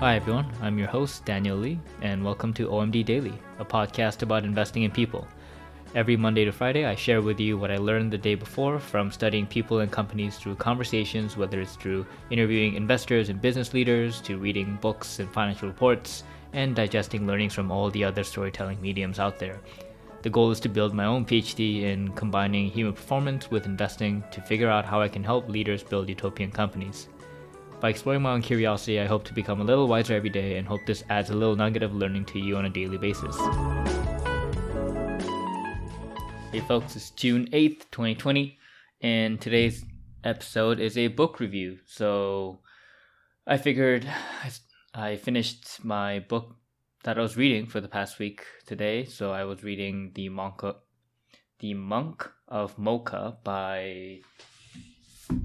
Hi, everyone. I'm your host, Daniel Lee, and welcome to OMD Daily, a podcast about investing in people. Every Monday to Friday, I share with you what I learned the day before from studying people and companies through conversations, whether it's through interviewing investors and business leaders, to reading books and financial reports, and digesting learnings from all the other storytelling mediums out there. The goal is to build my own PhD in combining human performance with investing to figure out how I can help leaders build utopian companies. By exploring my own curiosity, I hope to become a little wiser every day and hope this adds a little nugget of learning to you on a daily basis. Hey folks, it's June 8th, 2020, and today's episode is a book review. So I figured I finished my book that I was reading for the past week today. So I was reading The Monk of, the Monk of Mokha by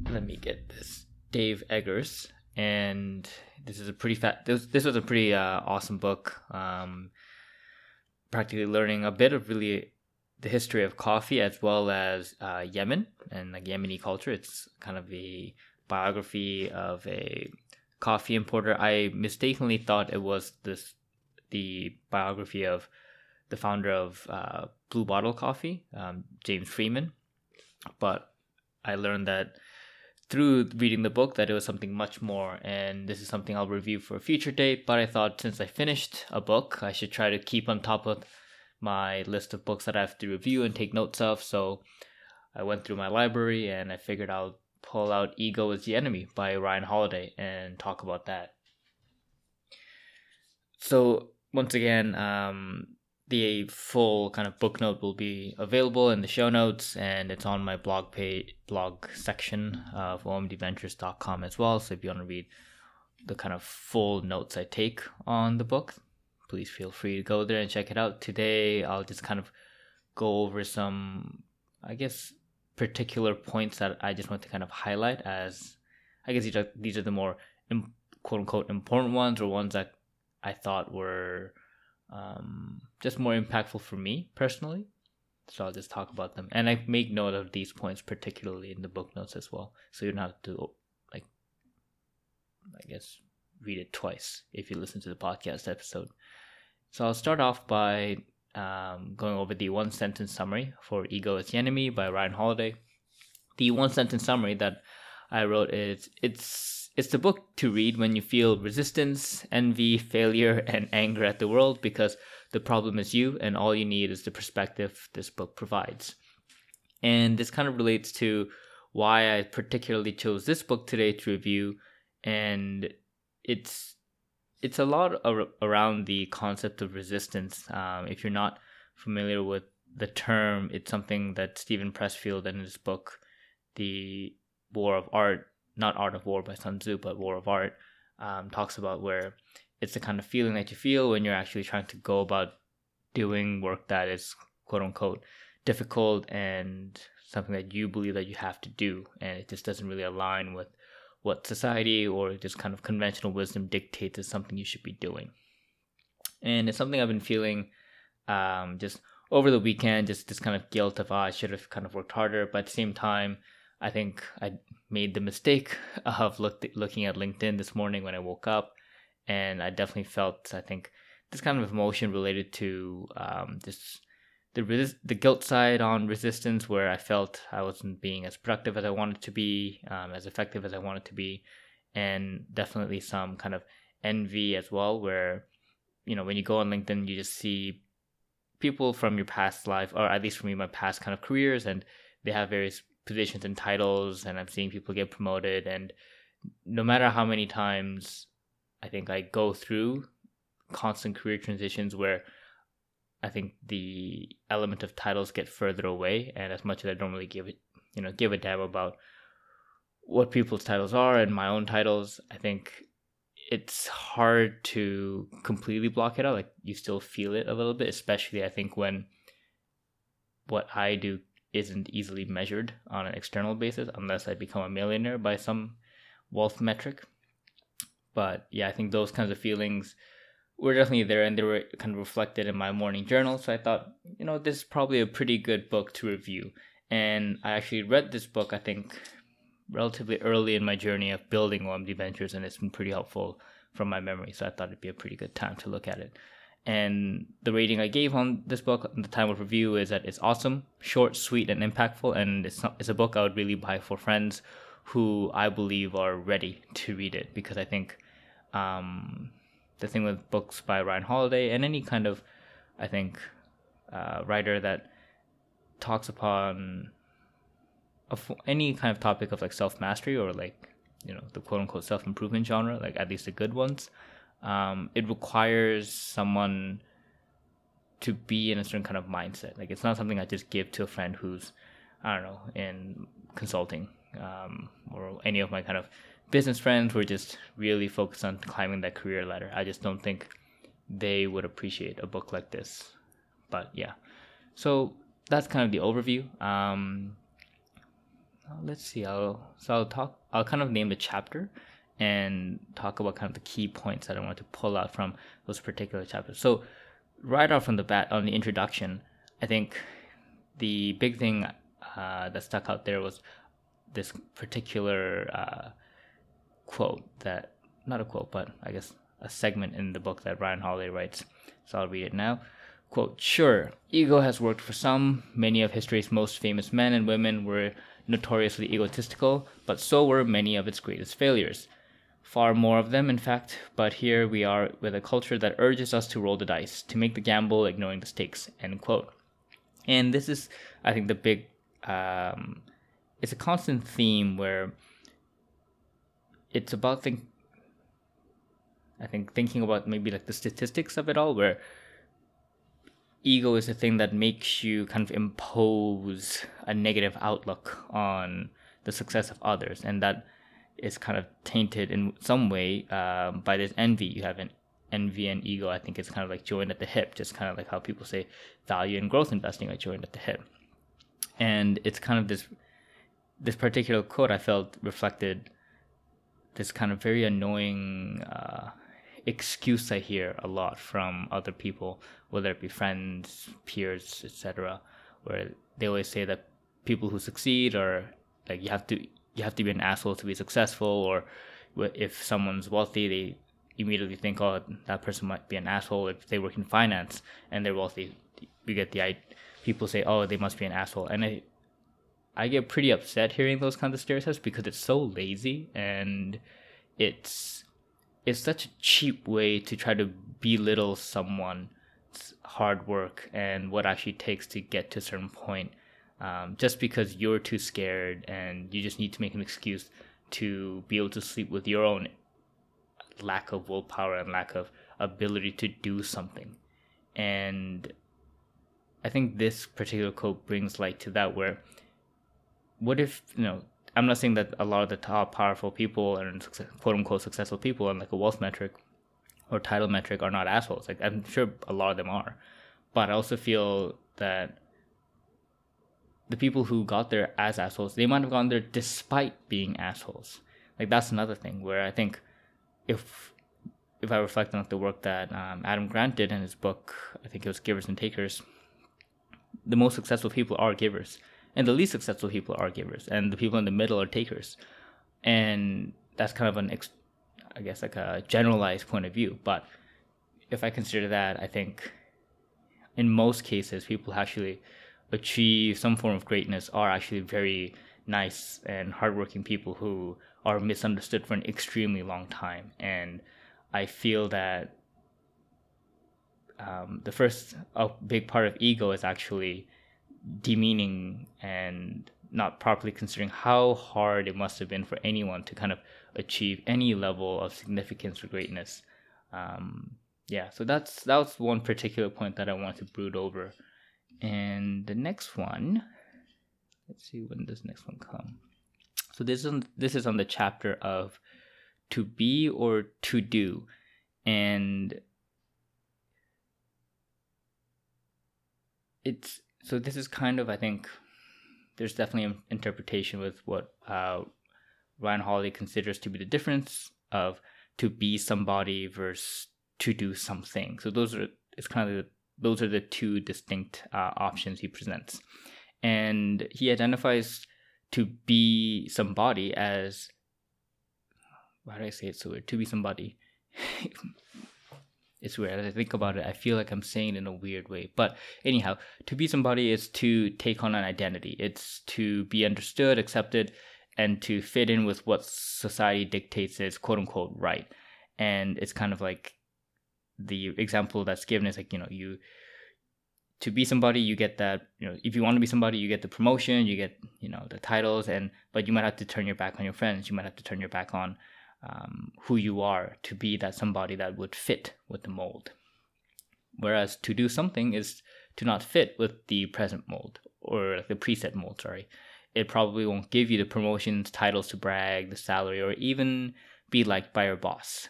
let me get this Dave Eggers, and this is a pretty fat. This, this was a pretty uh, awesome book. Um, practically learning a bit of really the history of coffee as well as uh, Yemen and like Yemeni culture. It's kind of a biography of a coffee importer. I mistakenly thought it was this the biography of the founder of uh, Blue Bottle Coffee, um, James Freeman, but I learned that through reading the book that it was something much more and this is something I'll review for a future date but I thought since I finished a book I should try to keep on top of my list of books that I have to review and take notes of so I went through my library and I figured I'll pull out Ego is the Enemy by Ryan Holiday and talk about that. So once again, um, the full kind of book note will be available in the show notes and it's on my blog page blog section uh, of omdventures.com as well. So if you want to read the kind of full notes i take on the book please feel free to go there and check it out. Today i'll just kind of go over some i guess particular points that i just want to kind of highlight as i guess these are these are the more quote unquote important ones or ones that i thought were um, just more impactful for me personally. So I'll just talk about them, and I make note of these points particularly in the book notes as well, so you don't have to like, I guess, read it twice if you listen to the podcast episode. So I'll start off by um, going over the one sentence summary for Ego is the Enemy by Ryan Holiday. The one sentence summary that I wrote is it's it's the book to read when you feel resistance, envy, failure, and anger at the world because the problem is you and all you need is the perspective this book provides. And this kind of relates to why I particularly chose this book today to review and it's it's a lot ar- around the concept of resistance. Um, if you're not familiar with the term, it's something that Steven Pressfield in his book, The War of Art, not Art of War by Sun Tzu, but War of Art, um, talks about where it's the kind of feeling that you feel when you're actually trying to go about doing work that is quote unquote difficult and something that you believe that you have to do, and it just doesn't really align with what society or just kind of conventional wisdom dictates as something you should be doing. And it's something I've been feeling um, just over the weekend, just this kind of guilt of, oh, I should have kind of worked harder. But at the same time, I think I made the mistake of look, looking at LinkedIn this morning when I woke up, and I definitely felt I think this kind of emotion related to um, this the the guilt side on resistance, where I felt I wasn't being as productive as I wanted to be, um, as effective as I wanted to be, and definitely some kind of envy as well, where you know when you go on LinkedIn, you just see people from your past life, or at least from me, my past kind of careers, and they have various positions and titles and I'm seeing people get promoted and no matter how many times I think I go through constant career transitions where I think the element of titles get further away and as much as I don't really give it you know give a damn about what people's titles are and my own titles, I think it's hard to completely block it out. Like you still feel it a little bit, especially I think when what I do isn't easily measured on an external basis unless I become a millionaire by some wealth metric. But yeah, I think those kinds of feelings were definitely there and they were kind of reflected in my morning journal. So I thought, you know, this is probably a pretty good book to review. And I actually read this book, I think, relatively early in my journey of building OMD Ventures, and it's been pretty helpful from my memory. So I thought it'd be a pretty good time to look at it. And the rating I gave on this book in the time of review is that it's awesome, short, sweet, and impactful. And it's not, it's a book I would really buy for friends who I believe are ready to read it because I think um, the thing with books by Ryan Holiday and any kind of, I think, uh, writer that talks upon any kind of topic of like self mastery or like you know the quote unquote self improvement genre, like at least the good ones, um, it requires someone to be in a certain kind of mindset. Like it's not something I just give to a friend who's I don't know in consulting um, or any of my kind of business friends who are just really focused on climbing that career ladder. I just don't think they would appreciate a book like this. But yeah, so that's kind of the overview. Um, let's see. I'll so I'll talk. I'll kind of name the chapter and talk about kind of the key points that I want to pull out from those particular chapters. So right off from the bat on the introduction, I think the big thing uh, that stuck out there was this particular uh, quote that not a quote, but I guess a segment in the book that Ryan Holiday writes. So I'll read it now. Quote, sure, ego has worked for some. Many of history's most famous men and women were notoriously egotistical, but so were many of its greatest failures. Far more of them, in fact, but here we are with a culture that urges us to roll the dice, to make the gamble, ignoring the stakes. End quote. And this is, I think, the big. Um, it's a constant theme where it's about think. I think thinking about maybe like the statistics of it all, where ego is the thing that makes you kind of impose a negative outlook on the success of others, and that is kind of tainted in some way um, by this envy. You have an envy and ego. I think it's kind of like joined at the hip, just kind of like how people say value and growth investing are joined at the hip, and it's kind of this this particular quote I felt reflected this kind of very annoying. Uh, excuse I hear a lot from other people, whether it be friends, peers, etc., where they always say that people who succeed are like you have to you have to be an asshole to be successful, or if someone's wealthy, they immediately think, oh, that person might be an asshole if they work in finance and they're wealthy. You get the people say, oh, they must be an asshole, and I I get pretty upset hearing those kinds of stereotypes because it's so lazy and it's it's such a cheap way to try to belittle someone's hard work and what actually takes to get to a certain point um, just because you're too scared and you just need to make an excuse to be able to sleep with your own lack of willpower and lack of ability to do something and i think this particular quote brings light to that where what if you know I'm not saying that a lot of the top powerful people and quote unquote successful people on like a wealth metric or title metric are not assholes. Like I'm sure a lot of them are, but I also feel that the people who got there as assholes, they might have gone there despite being assholes. Like that's another thing where I think if if I reflect on the work that um, Adam Grant did in his book, I think it was Givers and Takers. The most successful people are givers and the least successful people are givers and the people in the middle are takers and that's kind of an ex- i guess like a generalized point of view but if i consider that i think in most cases people actually achieve some form of greatness are actually very nice and hardworking people who are misunderstood for an extremely long time and i feel that um, the first a big part of ego is actually demeaning and not properly considering how hard it must have been for anyone to kind of achieve any level of significance or greatness. Um, yeah, so that's that was one particular point that I wanted to brood over. And the next one, let's see when does next one come. So this is on, this is on the chapter of to be or to do, and it's so this is kind of I think there's definitely an interpretation with what uh, Ryan Holiday considers to be the difference of to be somebody versus to do something. So those are it's kind of those are the two distinct uh, options he presents, and he identifies to be somebody as why do I say it so weird? To be somebody. it's weird. As I think about it, I feel like I'm saying it in a weird way. But anyhow, to be somebody is to take on an identity. It's to be understood, accepted, and to fit in with what society dictates is quote unquote right. And it's kind of like the example that's given is like, you know, you to be somebody you get that you know if you want to be somebody you get the promotion you get you know the titles and but you might have to turn your back on your friends you might have to turn your back on um, who you are to be that somebody that would fit with the mold. Whereas to do something is to not fit with the present mold or the preset mold, sorry. It probably won't give you the promotions, titles to brag, the salary, or even be liked by your boss.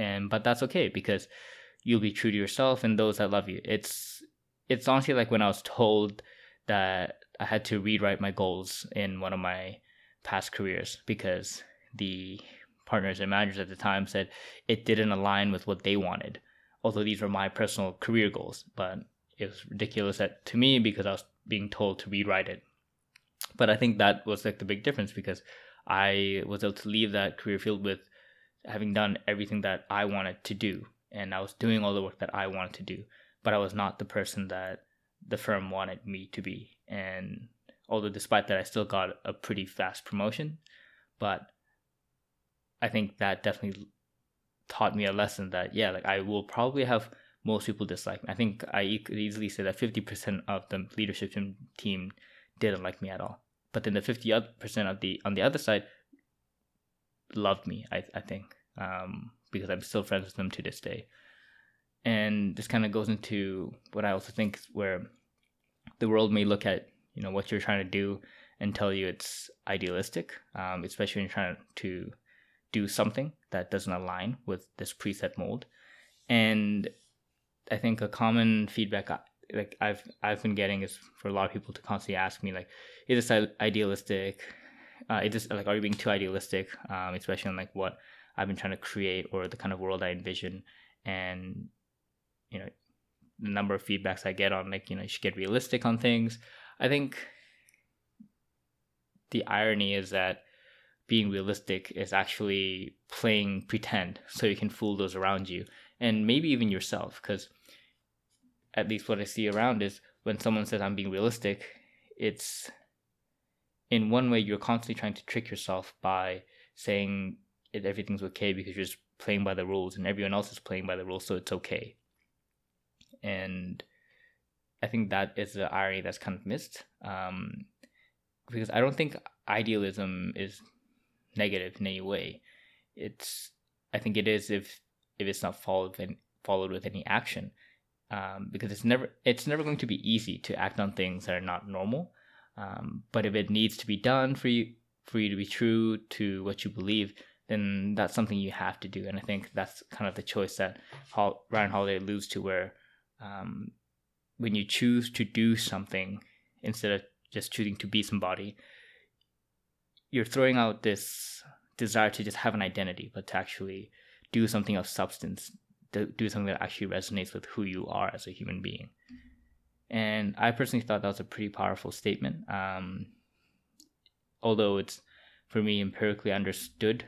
And but that's okay because you'll be true to yourself and those that love you. It's it's honestly like when I was told that I had to rewrite my goals in one of my past careers because the partners and managers at the time said it didn't align with what they wanted. Although these were my personal career goals, but it was ridiculous that, to me because I was being told to rewrite it. But I think that was like the big difference because I was able to leave that career field with having done everything that I wanted to do, and I was doing all the work that I wanted to do, but I was not the person that the firm wanted me to be. And although despite that, I still got a pretty fast promotion, but I think that definitely taught me a lesson that yeah, like I will probably have most people dislike me. I think I could easily say that fifty percent of the leadership team didn't like me at all, but then the fifty percent of the on the other side loved me. I I think um, because I'm still friends with them to this day, and this kind of goes into what I also think where the world may look at you know what you're trying to do and tell you it's idealistic, um, especially when you're trying to do something that doesn't align with this preset mold. And I think a common feedback like I've I've been getting is for a lot of people to constantly ask me like, is this idealistic? Uh, is this like are you being too idealistic? Um, especially on like what I've been trying to create or the kind of world I envision, and you know, the number of feedbacks I get on like you know you should get realistic on things. I think the irony is that being realistic is actually playing pretend so you can fool those around you and maybe even yourself because at least what i see around is when someone says i'm being realistic it's in one way you're constantly trying to trick yourself by saying it, everything's okay because you're just playing by the rules and everyone else is playing by the rules so it's okay and i think that is the irony that's kind of missed um, because i don't think idealism is negative in any way. It's I think it is if if it's not followed with, followed with any action, um, because it's never it's never going to be easy to act on things that are not normal. Um, but if it needs to be done for you for you to be true to what you believe, then that's something you have to do. And I think that's kind of the choice that Ryan Holiday alludes to, where um, when you choose to do something instead of just choosing to be somebody, you're throwing out this desire to just have an identity, but to actually do something of substance, to do something that actually resonates with who you are as a human being. And I personally thought that was a pretty powerful statement. Um, although it's for me empirically understood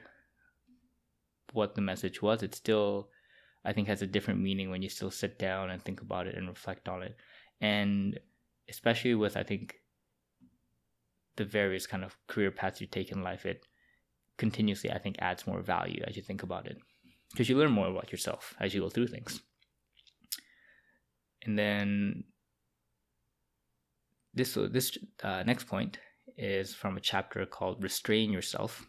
what the message was, it still I think has a different meaning when you still sit down and think about it and reflect on it. And especially with I think the various kind of career paths you take in life, it continuously, I think, adds more value as you think about it. Because you learn more about yourself as you go through things. And then this this uh, next point is from a chapter called "Restrain Yourself,"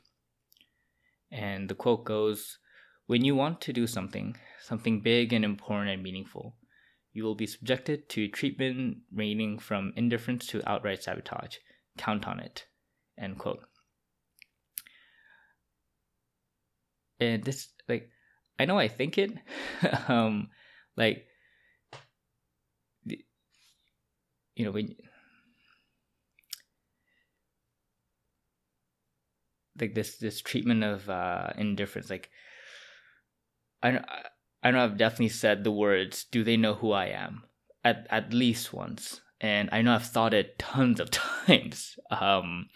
and the quote goes, "When you want to do something, something big and important and meaningful, you will be subjected to treatment ranging from indifference to outright sabotage." count on it. End quote. And this like i know i think it um like you know when like this this treatment of uh indifference like i i know i've definitely said the words do they know who i am at at least once and I know I've thought it tons of times. Um,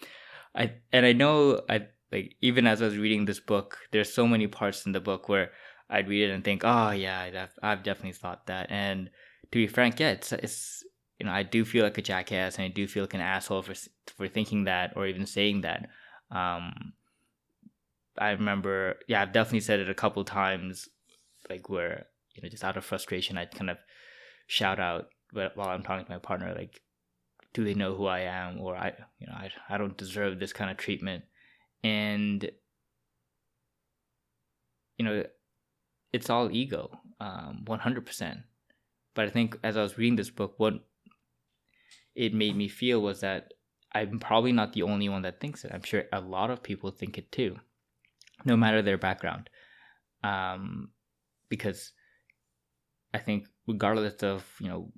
I and I know I like even as I was reading this book, there's so many parts in the book where I'd read it and think, oh yeah, I've, I've definitely thought that. And to be frank, yeah, it's it's you know I do feel like a jackass and I do feel like an asshole for for thinking that or even saying that. Um, I remember, yeah, I've definitely said it a couple times, like where you know just out of frustration, I'd kind of shout out while I'm talking to my partner, like, do they know who I am, or I, you know, I I don't deserve this kind of treatment, and you know, it's all ego, um, 100%. But I think as I was reading this book, what it made me feel was that I'm probably not the only one that thinks it. I'm sure a lot of people think it too, no matter their background. Um, because I think regardless of, you know,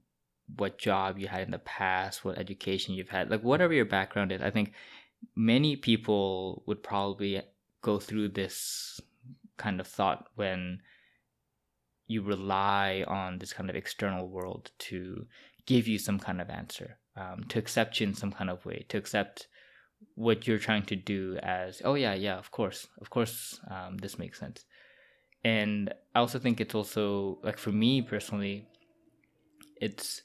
what job you had in the past, what education you've had, like whatever your background is, I think many people would probably go through this kind of thought when you rely on this kind of external world to give you some kind of answer, um, to accept you in some kind of way, to accept what you're trying to do as, oh, yeah, yeah, of course, of course, um, this makes sense. And I also think it's also, like for me personally, it's,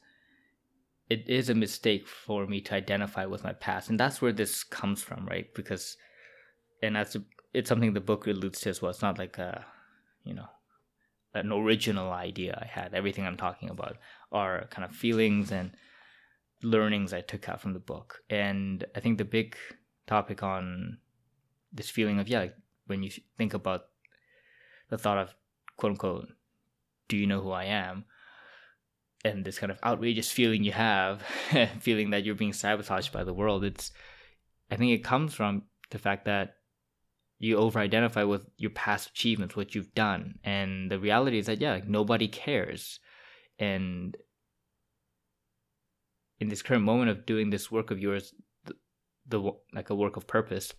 it is a mistake for me to identify with my past. And that's where this comes from, right? Because, and that's it's something the book alludes to as well. It's not like a, you know, an original idea I had. Everything I'm talking about are kind of feelings and learnings I took out from the book. And I think the big topic on this feeling of, yeah, like when you think about the thought of quote unquote, do you know who I am? And this kind of outrageous feeling you have, feeling that you're being sabotaged by the world, it's, I think it comes from the fact that you over identify with your past achievements, what you've done. And the reality is that, yeah, like nobody cares. And in this current moment of doing this work of yours, the, the like a work of purpose,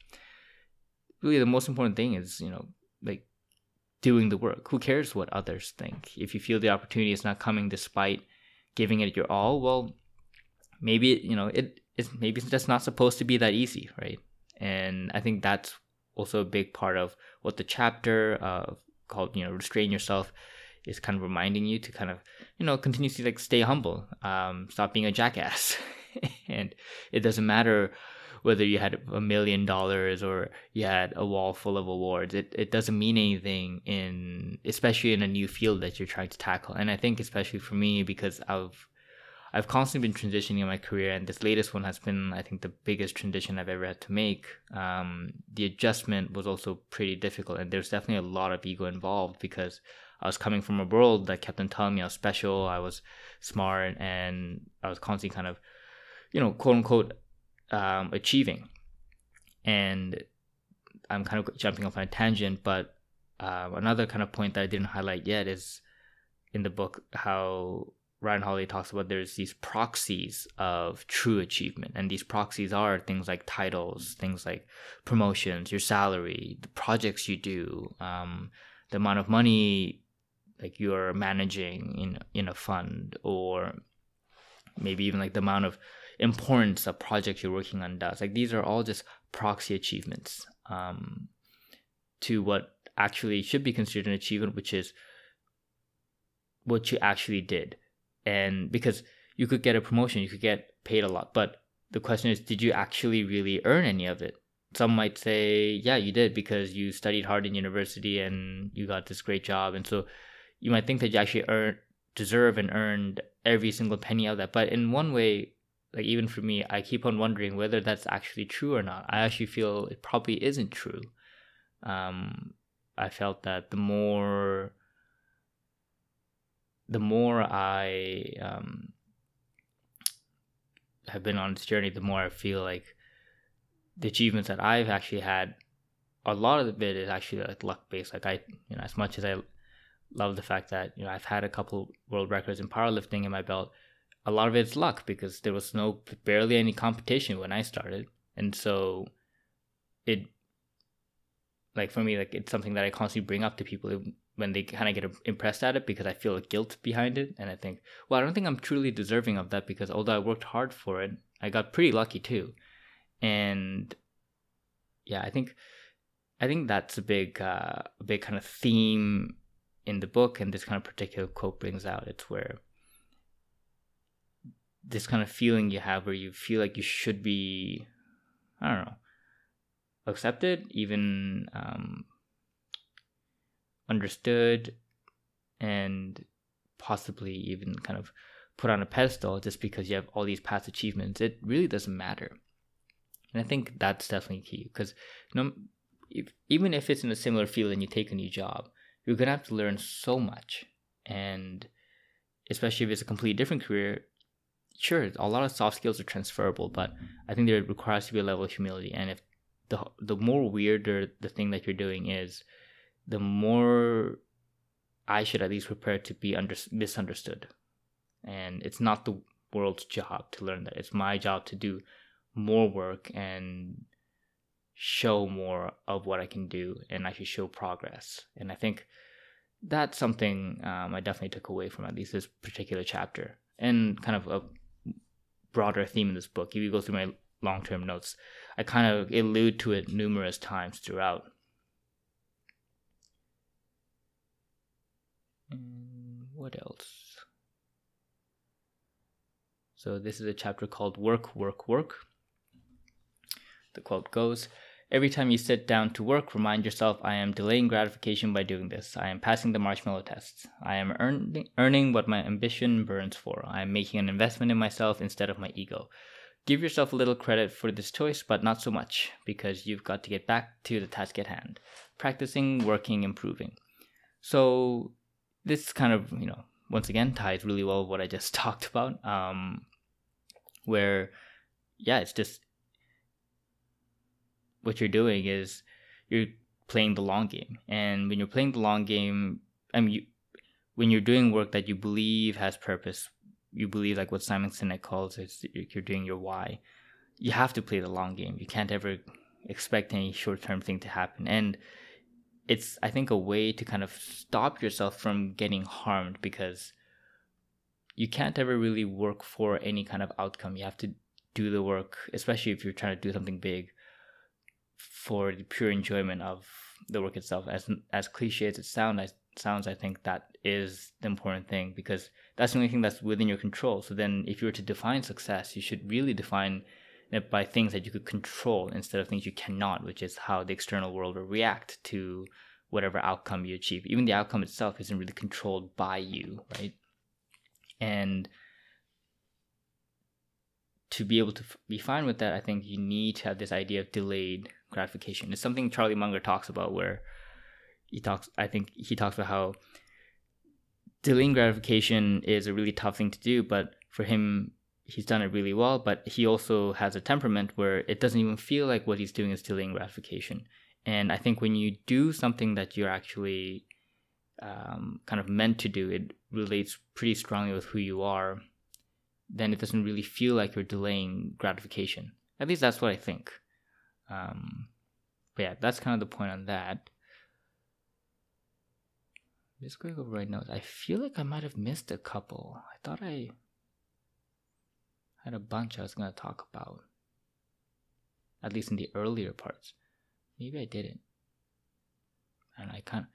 really the most important thing is, you know, like doing the work. Who cares what others think? If you feel the opportunity is not coming despite giving it your all, well, maybe, you know, it is maybe it's just not supposed to be that easy, right? And I think that's also a big part of what the chapter uh, called you know restrain yourself is kind of reminding you to kind of you know continuously like stay humble. Um, stop being a jackass. And it doesn't matter whether you had a million dollars or you had a wall full of awards. It, it doesn't mean anything in especially in a new field that you're trying to tackle. And i think especially for me because i've I've constantly been transitioning in my career, and this latest one has been, I think, the biggest transition I've ever had to make. Um, the adjustment was also pretty difficult, and there's definitely a lot of ego involved because I was coming from a world that kept on telling me I was special, I was smart, and I was constantly kind of, you know, quote unquote, um, achieving. And I'm kind of jumping off on a tangent, but uh, another kind of point that I didn't highlight yet is in the book how Ryan Holiday talks about there's these proxies of true achievement. And these proxies are things like titles, things like promotions, your salary, the projects you do, um, the amount of money like you're managing in in a fund, or maybe even like the amount of importance a project you're working on does. Like these are all just proxy achievements um, to what actually should be considered an achievement, which is what you actually did and because you could get a promotion, you could get paid a lot, but the question is, did you actually really earn any of it? Some might say, yeah, you did because you studied hard in university and you got this great job, and so you might think that you actually earned, deserve, and earned every single penny of that. But in one way, like even for me, I keep on wondering whether that's actually true or not. I actually feel it probably isn't true. Um, I felt that the more the more I um, have been on this journey, the more I feel like the achievements that I've actually had, a lot of it is actually like luck based. Like I, you know, as much as I love the fact that you know I've had a couple world records in powerlifting in my belt, a lot of it's luck because there was no barely any competition when I started, and so it like for me like it's something that I constantly bring up to people when they kind of get impressed at it because I feel a guilt behind it. And I think, well, I don't think I'm truly deserving of that because although I worked hard for it, I got pretty lucky too. And yeah, I think, I think that's a big, uh, a big kind of theme in the book and this kind of particular quote brings out. It's where this kind of feeling you have where you feel like you should be, I don't know, accepted, even um, understood, and possibly even kind of put on a pedestal just because you have all these past achievements. It really doesn't matter. And I think that's definitely key because you know, if, even if it's in a similar field and you take a new job, you're gonna have to learn so much. And especially if it's a completely different career, sure, a lot of soft skills are transferable, but I think there requires to be a level of humility. And if the the more weirder the thing that you're doing is, the more I should at least prepare to be under, misunderstood. And it's not the world's job to learn that. It's my job to do more work and show more of what I can do and actually show progress. And I think that's something um, I definitely took away from at least this particular chapter and kind of a broader theme in this book. If you go through my long term notes, I kind of allude to it numerous times throughout. What else? So, this is a chapter called Work, Work, Work. The quote goes Every time you sit down to work, remind yourself I am delaying gratification by doing this. I am passing the marshmallow tests. I am earning, earning what my ambition burns for. I am making an investment in myself instead of my ego. Give yourself a little credit for this choice, but not so much, because you've got to get back to the task at hand. Practicing, working, improving. So, this kind of, you know, once again ties really well with what I just talked about. Um, where, yeah, it's just what you're doing is you're playing the long game. And when you're playing the long game, I mean, you, when you're doing work that you believe has purpose, you believe like what Simon Sinek calls it, you're doing your why. You have to play the long game. You can't ever expect any short term thing to happen. And it's, I think, a way to kind of stop yourself from getting harmed because you can't ever really work for any kind of outcome. You have to do the work, especially if you're trying to do something big for the pure enjoyment of the work itself. As as cliche as it sound, I, sounds, I think that is the important thing because that's the only thing that's within your control. So then, if you were to define success, you should really define it by things that you could control instead of things you cannot, which is how the external world will react to whatever outcome you achieve. Even the outcome itself isn't really controlled by you, right? And to be able to be fine with that, I think you need to have this idea of delayed gratification. It's something Charlie Munger talks about where he talks I think he talks about how delaying gratification is a really tough thing to do, but for him he's done it really well, but he also has a temperament where it doesn't even feel like what he's doing is delaying gratification. And I think when you do something that you're actually um, kind of meant to do, it relates pretty strongly with who you are, then it doesn't really feel like you're delaying gratification. At least that's what I think. Um, but yeah, that's kind of the point on that. Just going over right notes. I feel like I might have missed a couple. I thought I had a bunch I was going to talk about. At least in the earlier parts. Maybe I didn't. And I kind of,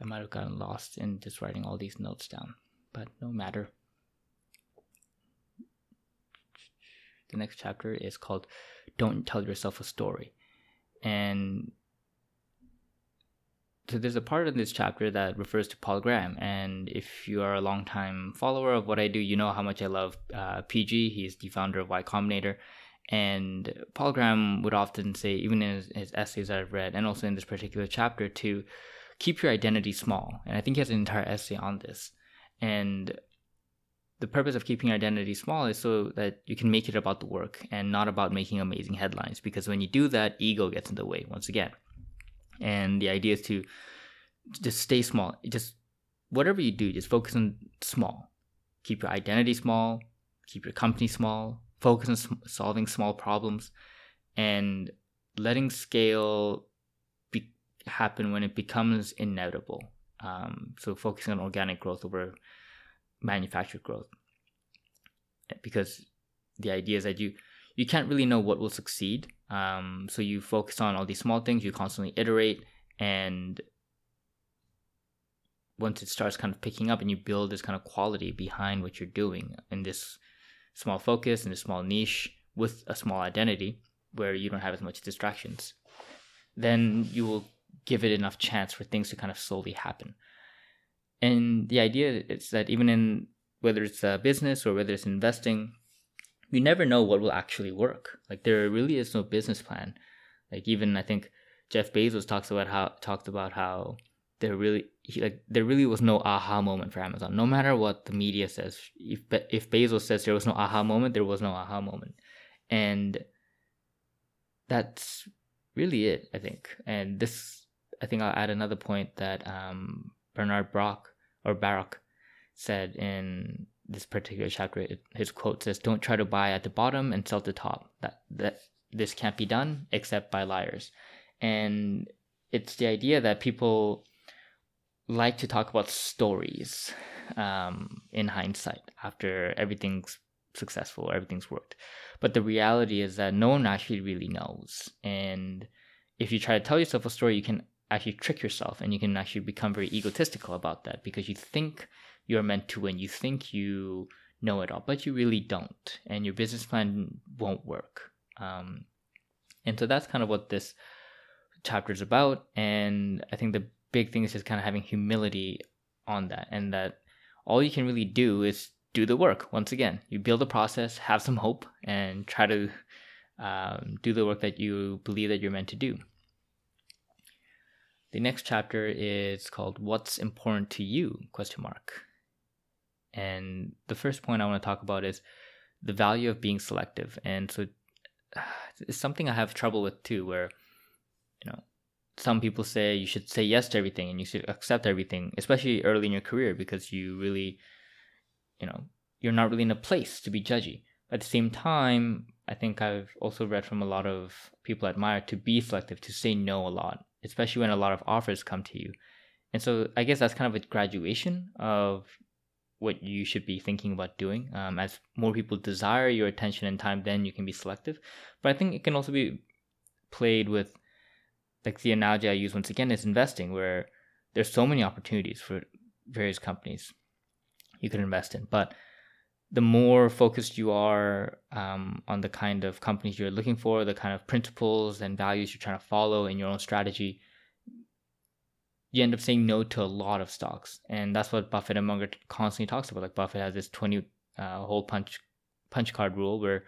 I might have gotten lost in just writing all these notes down. But no matter. The next chapter is called Don't Tell Yourself a Story. And so there's a part in this chapter that refers to Paul Graham. And if you are a long-time follower of what I do, you know how much I love uh, PG. He's the founder of Y Combinator. And Paul Graham would often say, even in his, his essays that I've read, and also in this particular chapter, to keep your identity small. And I think he has an entire essay on this. And the purpose of keeping your identity small is so that you can make it about the work and not about making amazing headlines. Because when you do that, ego gets in the way once again. And the idea is to just stay small. Just whatever you do, just focus on small. Keep your identity small. Keep your company small. Focus on solving small problems, and letting scale be- happen when it becomes inevitable. Um, so focusing on organic growth over manufactured growth because the idea is that you you can't really know what will succeed um, so you focus on all these small things you constantly iterate and once it starts kind of picking up and you build this kind of quality behind what you're doing in this small focus in a small niche with a small identity where you don't have as much distractions, then you will give it enough chance for things to kind of slowly happen. And the idea is that even in whether it's a business or whether it's investing, you never know what will actually work. Like there really is no business plan. Like even I think Jeff Bezos talks about how talked about how there really he, like there really was no aha moment for Amazon. No matter what the media says, if if Bezos says there was no aha moment, there was no aha moment, and that's really it. I think, and this I think I'll add another point that um, Bernard Brock or Baruch said in this particular chapter. His quote says, "Don't try to buy at the bottom and sell at the top. That that this can't be done except by liars." And it's the idea that people like to talk about stories um, in hindsight after everything's successful everything's worked. But the reality is that no one actually really knows. And if you try to tell yourself a story, you can actually trick yourself and you can actually become very egotistical about that because you think you're meant to win. You think you know it all, but you really don't. And your business plan won't work. Um, and so that's kind of what this chapter is about. And I think the big thing is just kind of having humility on that and that all you can really do is do the work once again you build a process have some hope and try to um, do the work that you believe that you're meant to do the next chapter is called what's important to you? Question mark. And the first point i want to talk about is the value of being selective. And so it's something i have trouble with too where you know some people say you should say yes to everything and you should accept everything, especially early in your career, because you really, you know, you're not really in a place to be judgy. At the same time, I think I've also read from a lot of people I admire to be selective, to say no a lot, especially when a lot of offers come to you. And so I guess that's kind of a graduation of what you should be thinking about doing. Um, as more people desire your attention and time, then you can be selective. But I think it can also be played with like the analogy I use once again is investing, where there's so many opportunities for various companies you can invest in, but the more focused you are um, on the kind of companies you're looking for, the kind of principles and values you're trying to follow in your own strategy, you end up saying no to a lot of stocks, and that's what Buffett and Munger constantly talks about. Like Buffett has this twenty uh, hole punch punch card rule where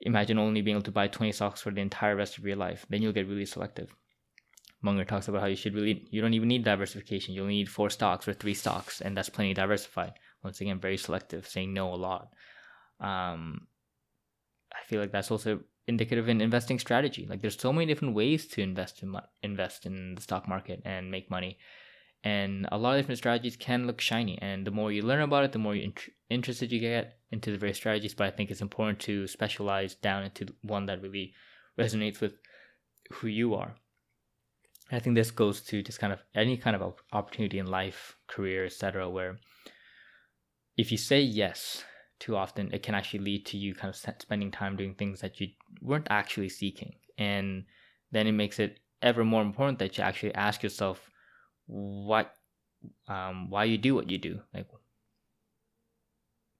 imagine only being able to buy 20 stocks for the entire rest of your life then you'll get really selective Munger talks about how you should really you don't even need diversification. You only need four stocks or three stocks, and that's plenty diversified. Once again, very selective, saying no a lot. Um, I feel like that's also indicative in investing strategy. Like there's so many different ways to invest in invest in the stock market and make money, and a lot of different strategies can look shiny. And the more you learn about it, the more int- interested you get into the various strategies. But I think it's important to specialize down into one that really resonates with who you are. I think this goes to just kind of any kind of opportunity in life, career, etc., where if you say yes too often, it can actually lead to you kind of spending time doing things that you weren't actually seeking. And then it makes it ever more important that you actually ask yourself what um, why you do what you do. Like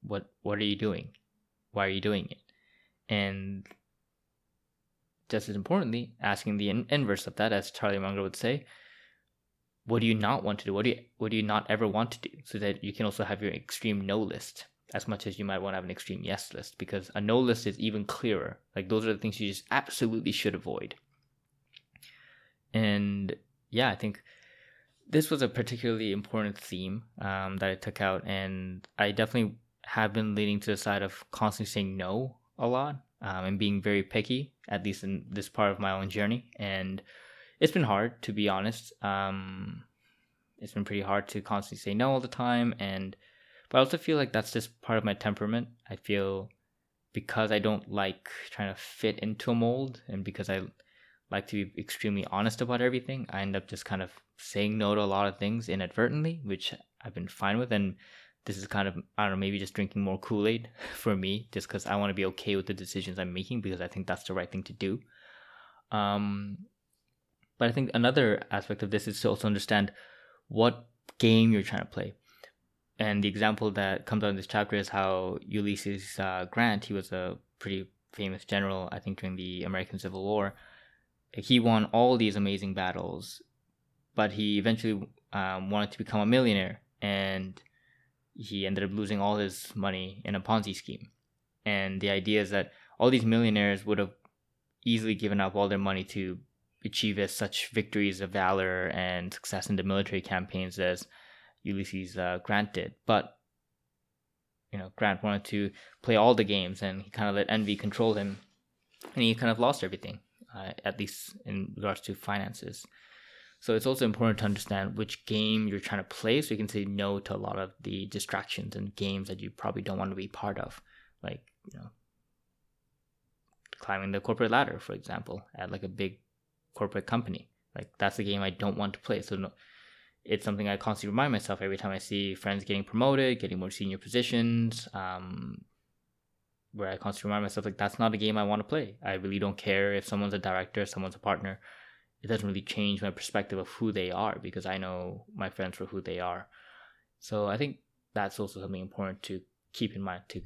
what what are you doing? Why are you doing it? And just as importantly, asking the in- inverse of that, as Charlie Munger would say, what do you not want to do? What do you what do you not ever want to do? So that you can also have your extreme no list as much as you might want to have an extreme yes list because a no list is even clearer. Like those are the things you just absolutely should avoid. And yeah, I think this was a particularly important theme um, that I took out, and I definitely have been leaning to the side of constantly saying no a lot um, and being very picky, at least in this part of my own journey. And it's been hard, to be honest. Um, it's been pretty hard to constantly say no all the time. And, but I also feel like that's just part of my temperament. I feel because I don't like trying to fit into a mold and because I like to be extremely honest about everything, I end up just kind of saying no to a lot of things inadvertently, which I've been fine with. And this is kind of I don't know maybe just drinking more Kool Aid for me, just because I want to be okay with the decisions I'm making because I think that's the right thing to do. Um, but I think another aspect of this is to also understand what game you're trying to play. And the example that comes out in this chapter is how Ulysses uh, Grant, he was a pretty famous general, I think, during the American Civil War. He won all these amazing battles, but he eventually um, wanted to become a millionaire, and he ended up losing all his money in a Ponzi scheme. And the idea is that all these millionaires would have easily given up all their money to achieve such victories of valor and success in the military campaigns as Ulysses uh, Grant did. But you know, Grant wanted to play all the games, and he kind of let envy control him, and he kind of lost everything, uh, at least in regards to finances. So it's also important to understand which game you're trying to play, so you can say no to a lot of the distractions and games that you probably don't want to be part of, like you know, climbing the corporate ladder, for example, at like a big corporate company. Like that's the game I don't want to play. So no, it's something I constantly remind myself every time I see friends getting promoted, getting more senior positions. Um, where I constantly remind myself like that's not a game I want to play. I really don't care if someone's a director, someone's a partner. It doesn't really change my perspective of who they are because I know my friends for who they are. So I think that's also something important to keep in mind to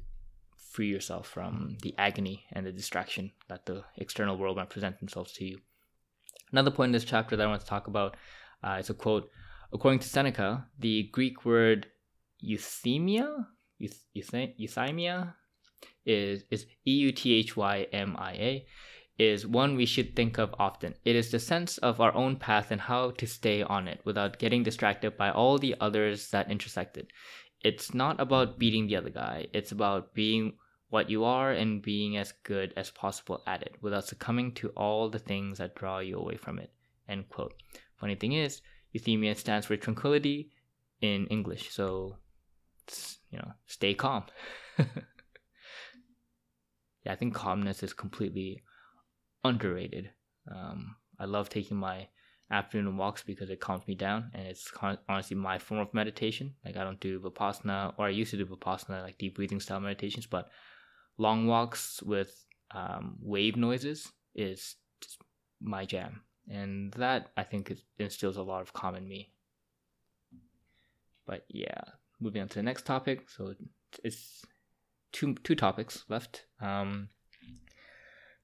free yourself from the agony and the distraction that the external world might present themselves to you. Another point in this chapter that I want to talk about uh, is a quote. According to Seneca, the Greek word euthymia, euthymia, is is e u t h y m i a, is one we should think of often. It is the sense of our own path and how to stay on it without getting distracted by all the others that intersect it. It's not about beating the other guy. It's about being what you are and being as good as possible at it without succumbing to all the things that draw you away from it. End quote. Funny thing is, euthymia stands for tranquility in English, so you know, stay calm. yeah, I think calmness is completely underrated. Um, I love taking my afternoon walks because it calms me down and it's honestly my form of meditation. Like I don't do vipassana or I used to do vipassana like deep breathing style meditations, but long walks with um, wave noises is my jam, and that I think instills a lot of calm in me. But yeah, moving on to the next topic. So it's two two topics left. Um,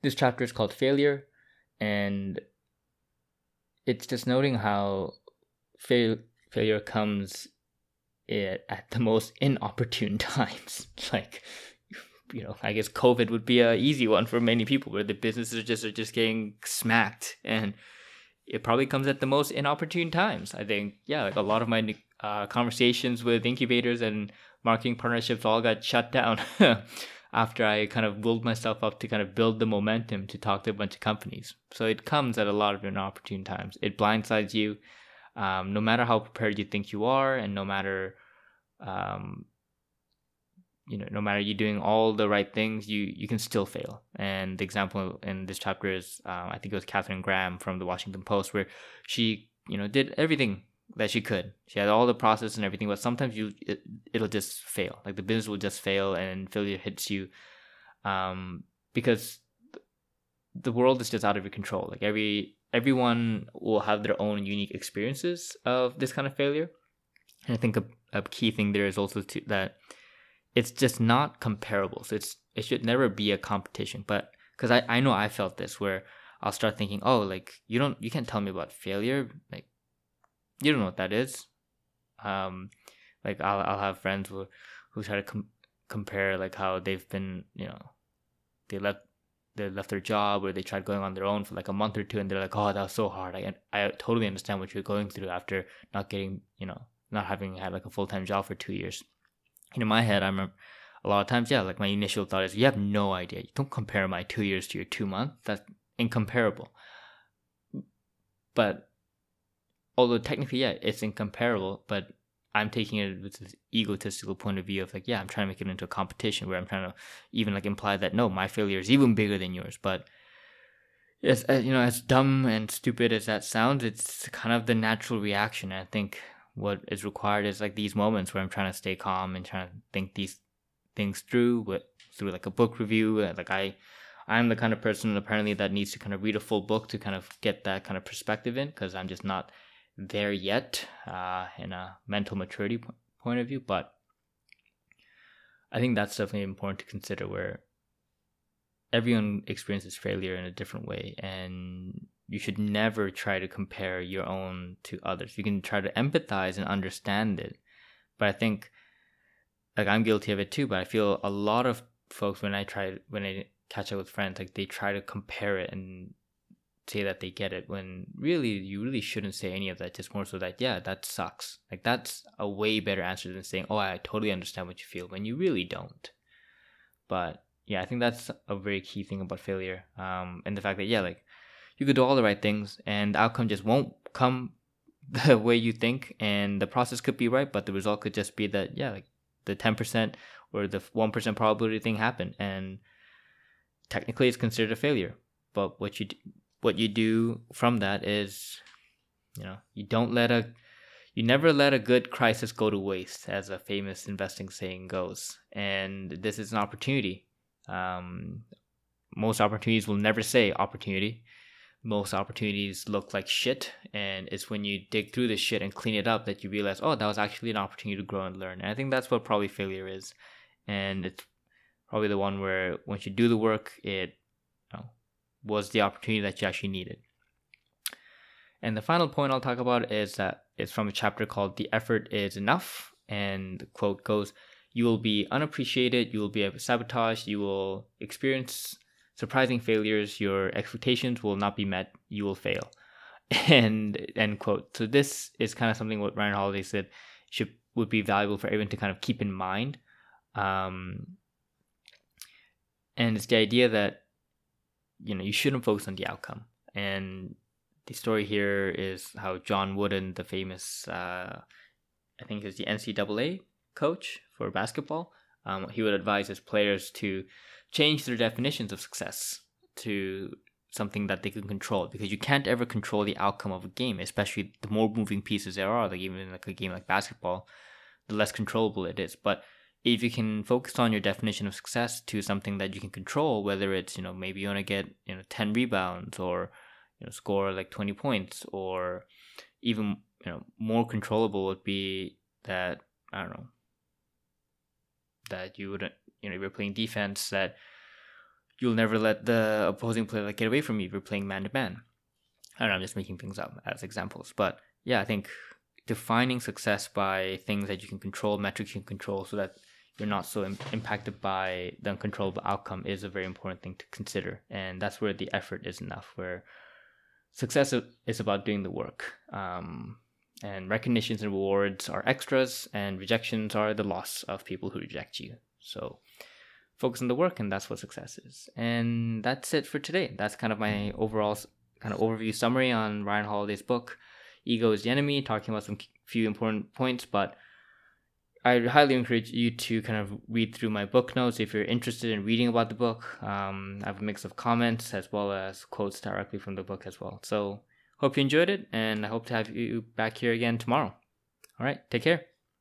this chapter is called failure, and it's just noting how fail, failure comes at the most inopportune times. like you know, I guess COVID would be a easy one for many people where the businesses just are just getting smacked, and it probably comes at the most inopportune times. I think, yeah, like a lot of my uh, conversations with incubators and marketing partnerships all got shut down after I kind of willed myself up to kind of build the momentum to talk to a bunch of companies. So it comes at a lot of inopportune times. It blindsides you, um, no matter how prepared you think you are, and no matter um, you know no matter you're doing all the right things you you can still fail. And the example in this chapter is uh, i think it was katharine graham from the washington post where she you know did everything that she could. She had all the process and everything but sometimes you it, it'll just fail. Like the business will just fail and failure hits you um because the world is just out of your control. Like every everyone will have their own unique experiences of this kind of failure. And i think a, a key thing there is also to, that it's just not comparable. So it's it should never be a competition. But because I, I know I felt this where I'll start thinking, oh, like you don't you can't tell me about failure. Like you don't know what that is. Um, like I'll I'll have friends who who try to com- compare like how they've been you know they left they left their job or they tried going on their own for like a month or two and they're like oh that was so hard i i totally understand what you're going through after not getting you know not having had like a full-time job for two years in my head, I remember a lot of times, yeah, like my initial thought is, you have no idea. You don't compare my two years to your two months. That's incomparable. But although technically, yeah, it's incomparable, but I'm taking it with this egotistical point of view of like, yeah, I'm trying to make it into a competition where I'm trying to even like imply that no, my failure is even bigger than yours. But as you know, as dumb and stupid as that sounds, it's kind of the natural reaction. I think what is required is like these moments where I'm trying to stay calm and trying to think these things through with through like a book review. Uh, like I, I'm the kind of person apparently that needs to kind of read a full book to kind of get that kind of perspective in because I'm just not there yet uh, in a mental maturity point of view, but I think that's definitely important to consider where everyone experiences failure in a different way and you should never try to compare your own to others. You can try to empathize and understand it. But I think like I'm guilty of it too, but I feel a lot of folks when I try when I catch up with friends, like they try to compare it and say that they get it when really you really shouldn't say any of that just more so that yeah that sucks like that's a way better answer than saying oh i totally understand what you feel when you really don't but yeah i think that's a very key thing about failure um and the fact that yeah like you could do all the right things and the outcome just won't come the way you think and the process could be right but the result could just be that yeah like the 10% or the 1% probability thing happened and technically it's considered a failure. But what you what you do from that is you know you don't let a you never let a good crisis go to waste as a famous investing saying goes. And this is an opportunity. Um, most opportunities will never say opportunity most opportunities look like shit and it's when you dig through the shit and clean it up that you realize oh that was actually an opportunity to grow and learn. And i think that's what probably failure is. And it's probably the one where once you do the work it you know, was the opportunity that you actually needed. And the final point i'll talk about is that it's from a chapter called the effort is enough. And the quote goes you will be unappreciated you will be sabotaged you will experience surprising failures, your expectations will not be met, you will fail. And end quote. So this is kind of something what Ryan Holiday said should would be valuable for everyone to kind of keep in mind. Um, and it's the idea that you know you shouldn't focus on the outcome. And the story here is how John Wooden, the famous, uh, I think is the NCAA coach for basketball, um, he would advise his players to change their definitions of success to something that they can control because you can't ever control the outcome of a game, especially the more moving pieces there are, like even like a game like basketball, the less controllable it is. But if you can focus on your definition of success to something that you can control, whether it's, you know, maybe you want to get, you know, 10 rebounds or, you know, score like 20 points or even, you know, more controllable would be that, I don't know, that you wouldn't you know, if you're playing defense, that you'll never let the opposing player like, get away from you if you're playing man to man. I don't know, I'm just making things up as examples. But yeah, I think defining success by things that you can control, metrics you can control, so that you're not so Im- impacted by the uncontrollable outcome is a very important thing to consider. And that's where the effort is enough, where success is about doing the work. Um, and recognitions and rewards are extras, and rejections are the loss of people who reject you. So focus on the work, and that's what success is. And that's it for today. That's kind of my overall kind of overview summary on Ryan Holiday's book, Ego is the Enemy, talking about some few important points, but I highly encourage you to kind of read through my book notes if you're interested in reading about the book. Um, I have a mix of comments as well as quotes directly from the book as well. So, hope you enjoyed it, and I hope to have you back here again tomorrow. All right, take care.